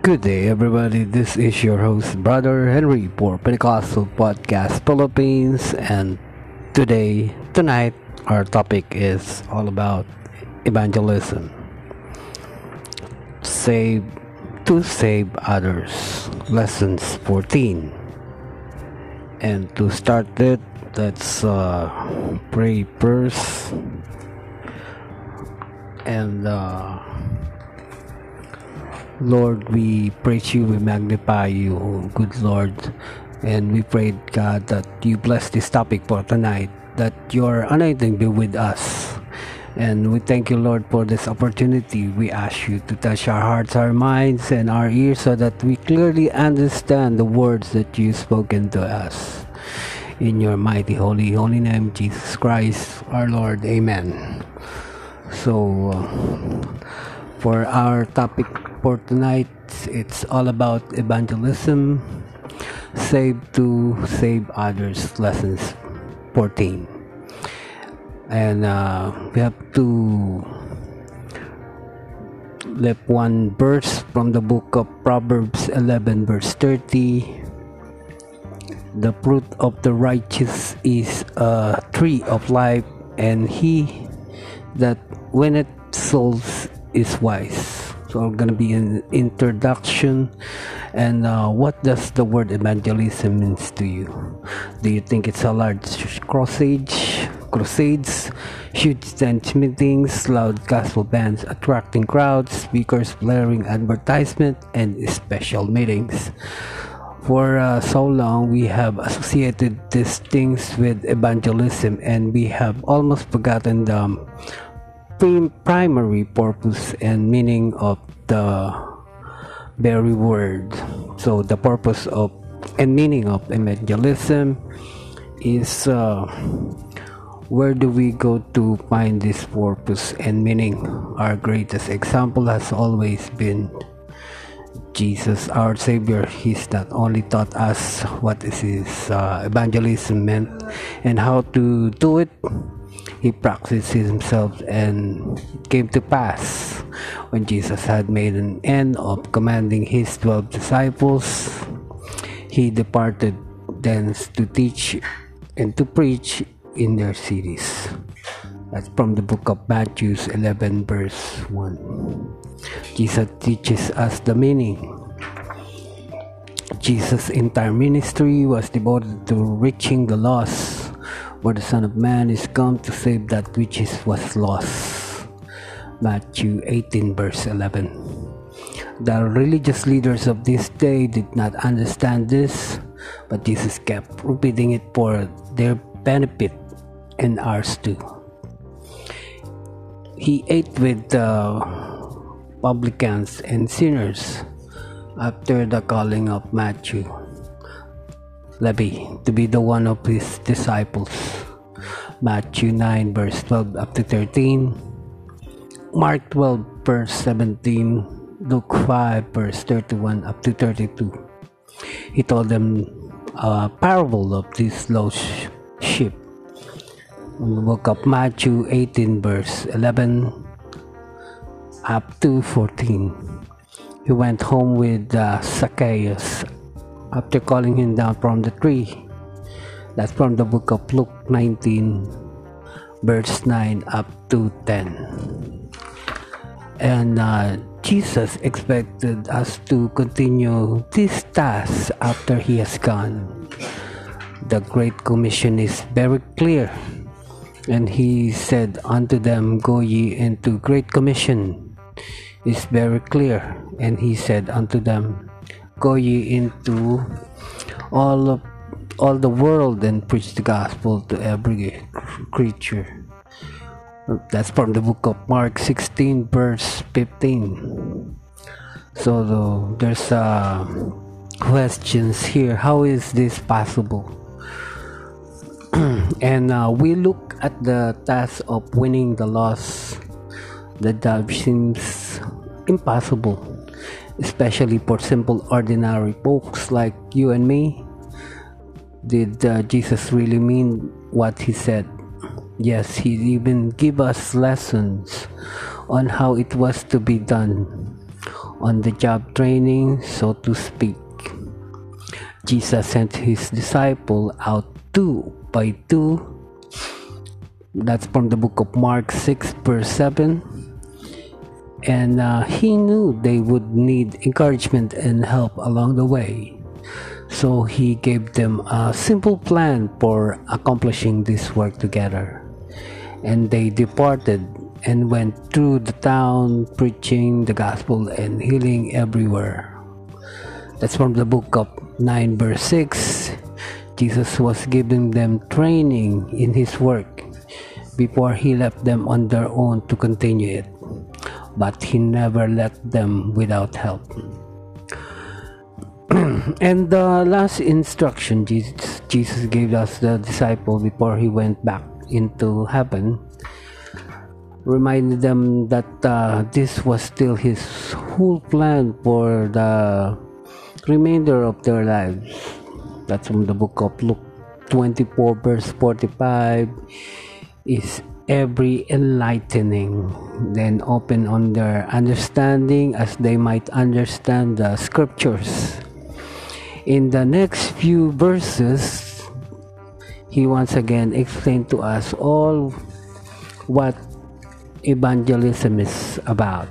Good day, everybody. This is your host, Brother Henry, for Pentecostal Podcast Philippines. And today, tonight, our topic is all about evangelism. Save to save others. Lessons 14. And to start it, let's uh, pray first. And uh, Lord, we praise you, we magnify you, good Lord. And we pray, God, that you bless this topic for tonight, that your anointing be with us. And we thank you, Lord, for this opportunity. We ask you to touch our hearts, our minds, and our ears so that we clearly understand the words that you've spoken to us. In your mighty, holy, holy name, Jesus Christ, our Lord. Amen. So, uh, for our topic for tonight. It's all about evangelism, save to save others, lessons 14. And uh, we have to lift one verse from the book of Proverbs 11, verse 30. The fruit of the righteous is a tree of life, and he that winneth souls is wise. So we're gonna be an introduction, and uh, what does the word evangelism means to you? Do you think it's a large crusade, crusades, huge tent meetings, loud gospel bands attracting crowds, speakers blaring advertisement, and special meetings? For uh, so long, we have associated these things with evangelism, and we have almost forgotten the primary purpose and meaning of the very word. So the purpose of and meaning of evangelism is uh, where do we go to find this purpose and meaning? Our greatest example has always been Jesus, our Savior. He's not only taught us what is his uh, evangelism meant and how to do it, he practiced himself and came to pass when Jesus had made an end of commanding his twelve disciples. He departed thence to teach and to preach in their cities. That's from the book of Matthew 11 verse 1 Jesus teaches us the meaning. Jesus' entire ministry was devoted to reaching the lost for the Son of Man is come to save that which is was lost. Matthew 18 verse 11. The religious leaders of this day did not understand this, but Jesus kept repeating it for their benefit and ours too. He ate with the publicans and sinners after the calling of Matthew. Levi to be the one of his disciples. Matthew 9 verse 12 up to 13. Mark 12 verse 17. Luke 5 verse 31 up to 32. He told them a parable of this lost sheep. In the book of Matthew 18 verse 11 up to 14. He went home with uh, Zacchaeus after calling him down from the tree. That's from the book of Luke 19, verse 9 up to 10. And uh, Jesus expected us to continue this task after he has gone. The Great Commission is very clear. And he said unto them, Go ye into Great Commission. Is very clear. And he said unto them, go ye into all of all the world and preach the gospel to every creature. That's from the book of Mark 16, verse 15. So the, there's uh, questions here. How is this possible? and uh, we look at the task of winning the lost. The job seems impossible especially for simple ordinary folks like you and me did uh, jesus really mean what he said yes he even gave us lessons on how it was to be done on the job training, so to speak. Jesus sent his disciple out two by two. That's from the book of Mark 6, verse 7. And uh, he knew they would need encouragement and help along the way. So he gave them a simple plan for accomplishing this work together. And they departed and went through the town preaching the gospel and healing everywhere. That's from the book of 9, verse 6. Jesus was giving them training in his work before he left them on their own to continue it, but he never left them without help. and the last instruction Jesus, Jesus gave us the disciple before he went back into heaven reminded them that uh, this was still his whole plan for the remainder of their lives. That's from the book of Luke 24, verse 45. Is every enlightening, then open on their understanding as they might understand the scriptures. In the next few verses, he once again explained to us all what evangelism is about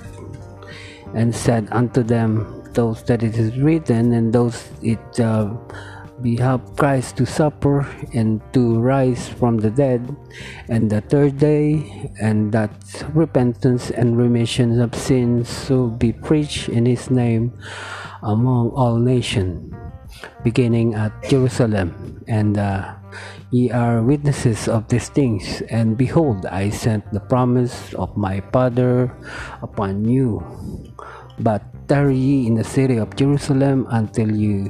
and said unto them those that it is written and those it uh, we help Christ to suffer and to rise from the dead and the third day and that repentance and remission of sins will be preached in his name among all nations beginning at Jerusalem and uh, Ye are witnesses of these things, and behold, I sent the promise of my Father upon you. But tarry ye in the city of Jerusalem until you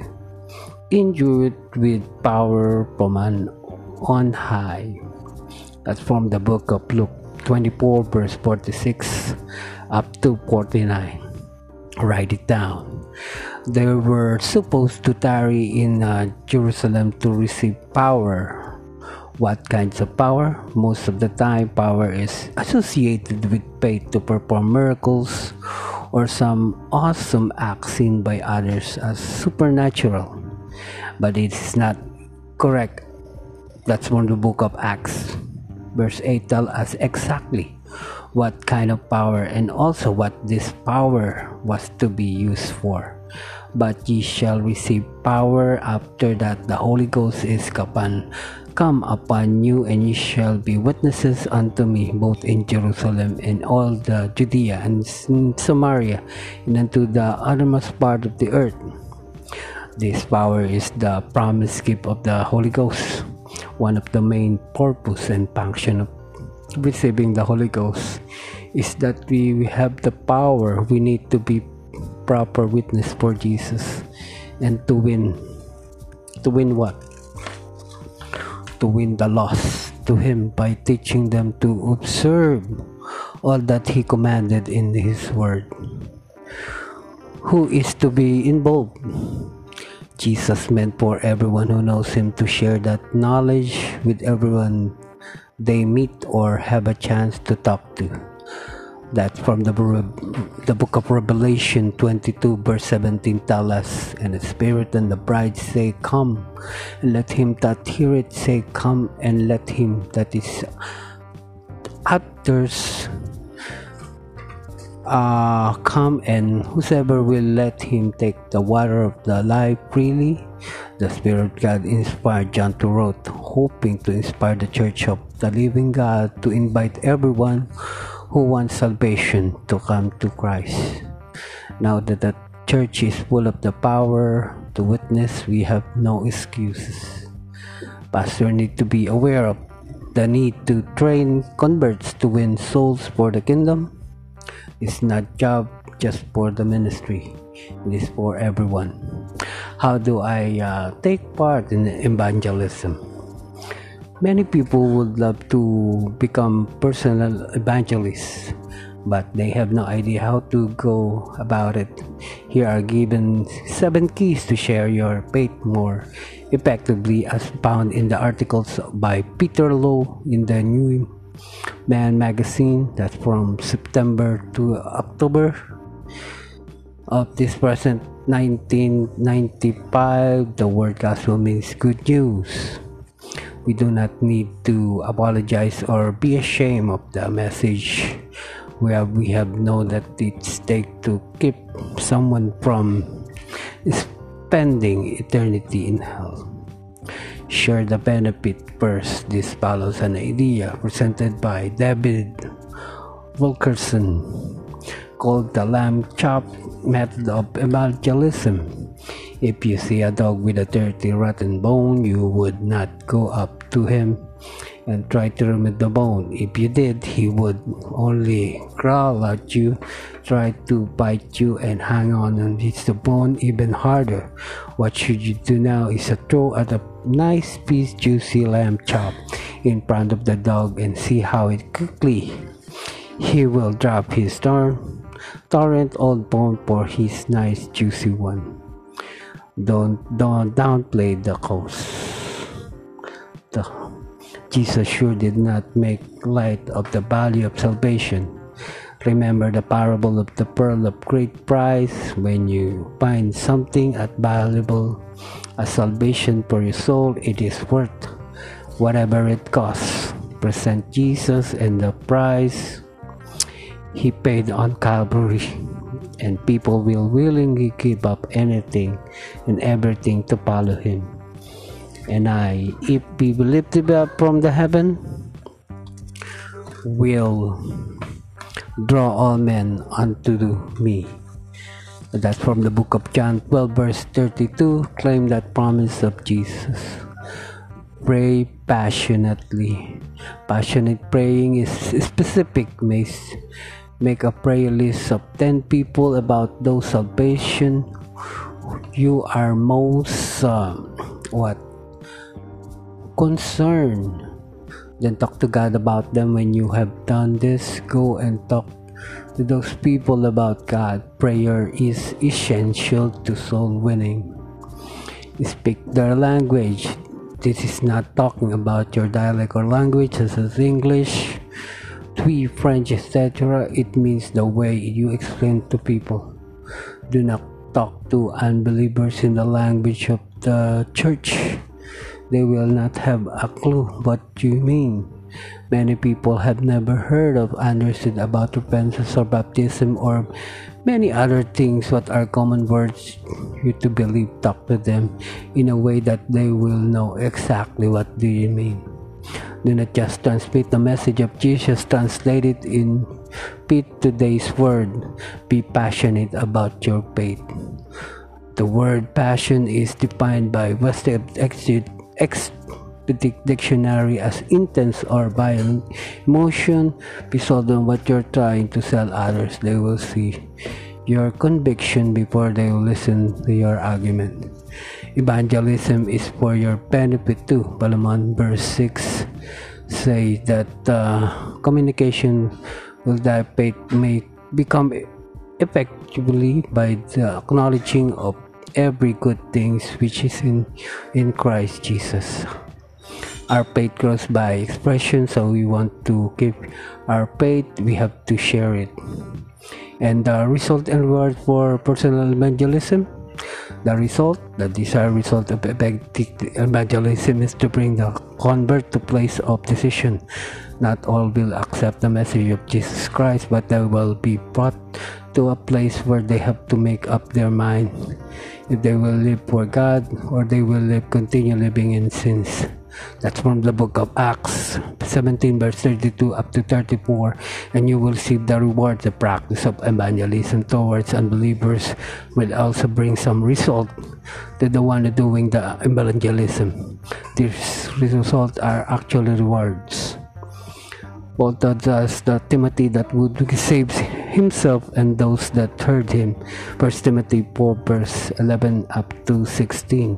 endued with power from on high. That's from the book of Luke 24, verse 46 up to 49. Write it down. They were supposed to tarry in uh, Jerusalem to receive power what kinds of power? Most of the time, power is associated with faith to perform miracles or some awesome act seen by others as supernatural. But it is not correct. That's from the book of Acts. Verse 8 tells us exactly what kind of power and also what this power was to be used for. But ye shall receive power after that the Holy Ghost is upon come upon you, and ye shall be witnesses unto me both in Jerusalem and all the Judea and Samaria, and unto the uttermost part of the earth. This power is the promised gift of the Holy Ghost. One of the main purpose and function of receiving the Holy Ghost is that we have the power we need to be proper witness for Jesus and to win to win what to win the lost to him by teaching them to observe all that he commanded in his word. Who is to be involved? Jesus meant for everyone who knows him to share that knowledge with everyone they meet or have a chance to talk to. That's from the, the book of Revelation 22, verse 17 tell us, And the Spirit and the bride say, Come, and let him that hear it say, Come, and let him that is utters uh, come, and whosoever will let him take the water of the life freely. The Spirit God inspired John to write, hoping to inspire the Church of the Living God to invite everyone who wants salvation to come to Christ. Now that the church is full of the power to witness, we have no excuses. Pastor need to be aware of the need to train converts to win souls for the kingdom. It's not job just for the ministry. It is for everyone. How do I uh, take part in evangelism? Many people would love to become personal evangelists, but they have no idea how to go about it. Here are given seven keys to share your faith more effectively, as found in the articles by Peter Lowe in the New Man magazine. That's from September to October. of this present 1995, the word gospel means good news. We do not need to apologize or be ashamed of the message where we have known that it's take to keep someone from spending eternity in hell. Share the benefit first. This follows an idea presented by David Wilkerson called the lamb chop method of evangelism. If you see a dog with a dirty rotten bone, you would not go up to him and try to remove the bone. If you did, he would only growl at you, try to bite you, and hang on and hit the bone even harder. What should you do now is to throw at a nice piece juicy lamb chop in front of the dog and see how it quickly he will drop his torn torrent old bone for his nice juicy one. Don't don't downplay the cause. The, Jesus sure did not make light of the value of salvation. Remember the parable of the pearl of great price when you find something at valuable as salvation for your soul, it is worth whatever it costs. Present Jesus and the price he paid on Calvary, and people will willingly give up anything and everything to follow him. And I, if we believe to up from the heaven, will draw all men unto me. That's from the book of John 12, verse 32. Claim that promise of Jesus. Pray passionately. Passionate praying is specific, makes make a prayer list of 10 people about those salvation you are most uh, what concerned then talk to god about them when you have done this go and talk to those people about god prayer is essential to soul winning speak their language this is not talking about your dialect or language such as english Twi, French, etc., it means the way you explain to people. Do not talk to unbelievers in the language of the church. They will not have a clue what you mean. Many people have never heard of understood about repentance or baptism or many other things what are common words you to believe talk to them in a way that they will know exactly what do you mean. Do not just transmit the message of Jesus translated in Pete today's word. Be passionate about your faith. The word passion is defined by Webster Expedic Dictionary as intense or violent emotion. Be sold on what you're trying to sell others. They will see your conviction before they will listen to your argument. Evangelism is for your benefit too. Philemon verse 6 say that uh, communication will dissipate may become effectively by the acknowledging of every good things which is in in Christ Jesus. Our faith grows by expression, so we want to keep our faith, we have to share it. And the result and reward for personal evangelism the result, the desired result of evangelism is to bring the convert to place of decision. Not all will accept the message of Jesus Christ, but they will be brought to a place where they have to make up their mind if they will live for God or they will live continue living in sins. That's from the book of Acts 17 verse 32 up to 34 and you will see the reward the practice of evangelism towards unbelievers will also bring some result to the one doing the evangelism. These results are actually rewards. Paul tells us that Timothy that would save himself and those that heard him. 1 Timothy 4 verse 11 up to 16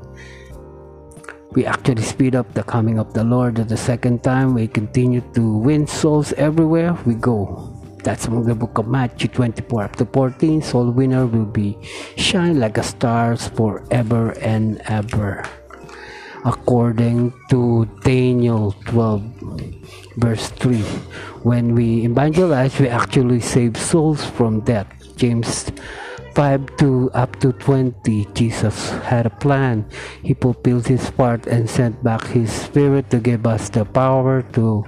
we actually speed up the coming of the Lord the second time. We continue to win souls everywhere we go. That's from the book of Matthew 24 up to 14. Soul winner will be shine like a stars forever and ever. According to Daniel 12 verse 3. When we evangelize, we actually save souls from death. James 5 to up to 20, Jesus had a plan. He fulfilled his part and sent back his spirit to give us the power to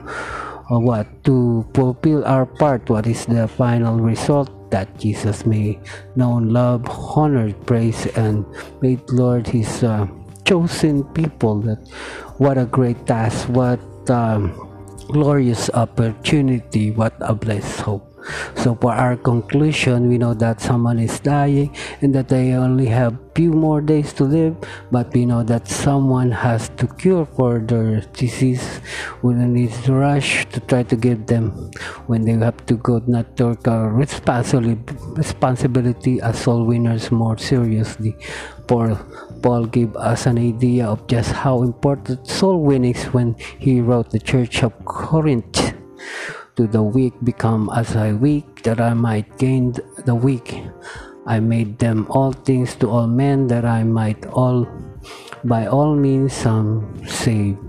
uh, what? To fulfill our part. What is the final result? That Jesus may known, love, honored, praise, and made Lord his uh, chosen people. That what a great task! What um, glorious opportunity! What a blessed hope! So for our conclusion, we know that someone is dying and that they only have few more days to live, but we know that someone has to cure for their disease. We need to rush to try to give them when they have to go not take our responsibility as soul winners more seriously. For Paul gave us an idea of just how important soul winning is when he wrote the Church of Corinth to the weak become as I weak, that I might gain the weak. I made them all things to all men, that I might all by all means some save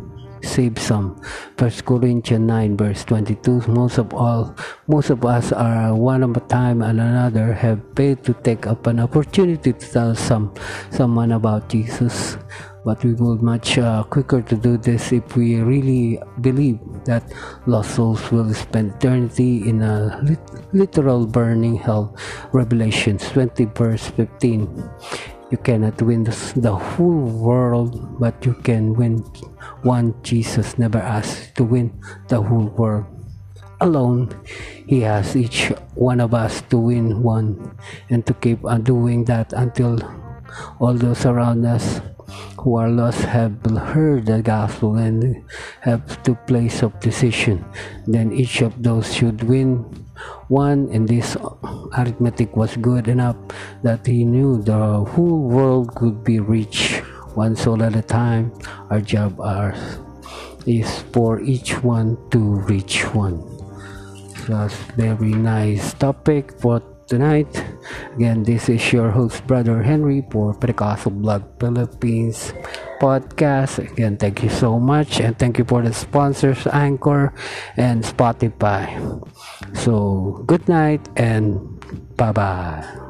save some. First Corinthians 9 verse 22. Most of all, most of us are one of a time and another have paid to take up an opportunity to tell some someone about Jesus but we will much uh, quicker to do this if we really believe that lost souls will spend eternity in a lit- literal burning hell revelations 20 verse 15 you cannot win the whole world but you can win. One jesus never asked to win the whole world. Alone he has each one of us to win one and to keep on doing that until all those around us who are lost have heard the gospel and have to place of decision. Then each of those should win one, and this arithmetic was good enough that he knew the whole world could be reached one soul at a time. Our job ours is for each one to reach one. So that's very nice topic for tonight. Again, this is your host, Brother Henry, for Pentecostal Blog Philippines podcast. Again, thank you so much, and thank you for the sponsors, Anchor and Spotify. So, good night and bye bye.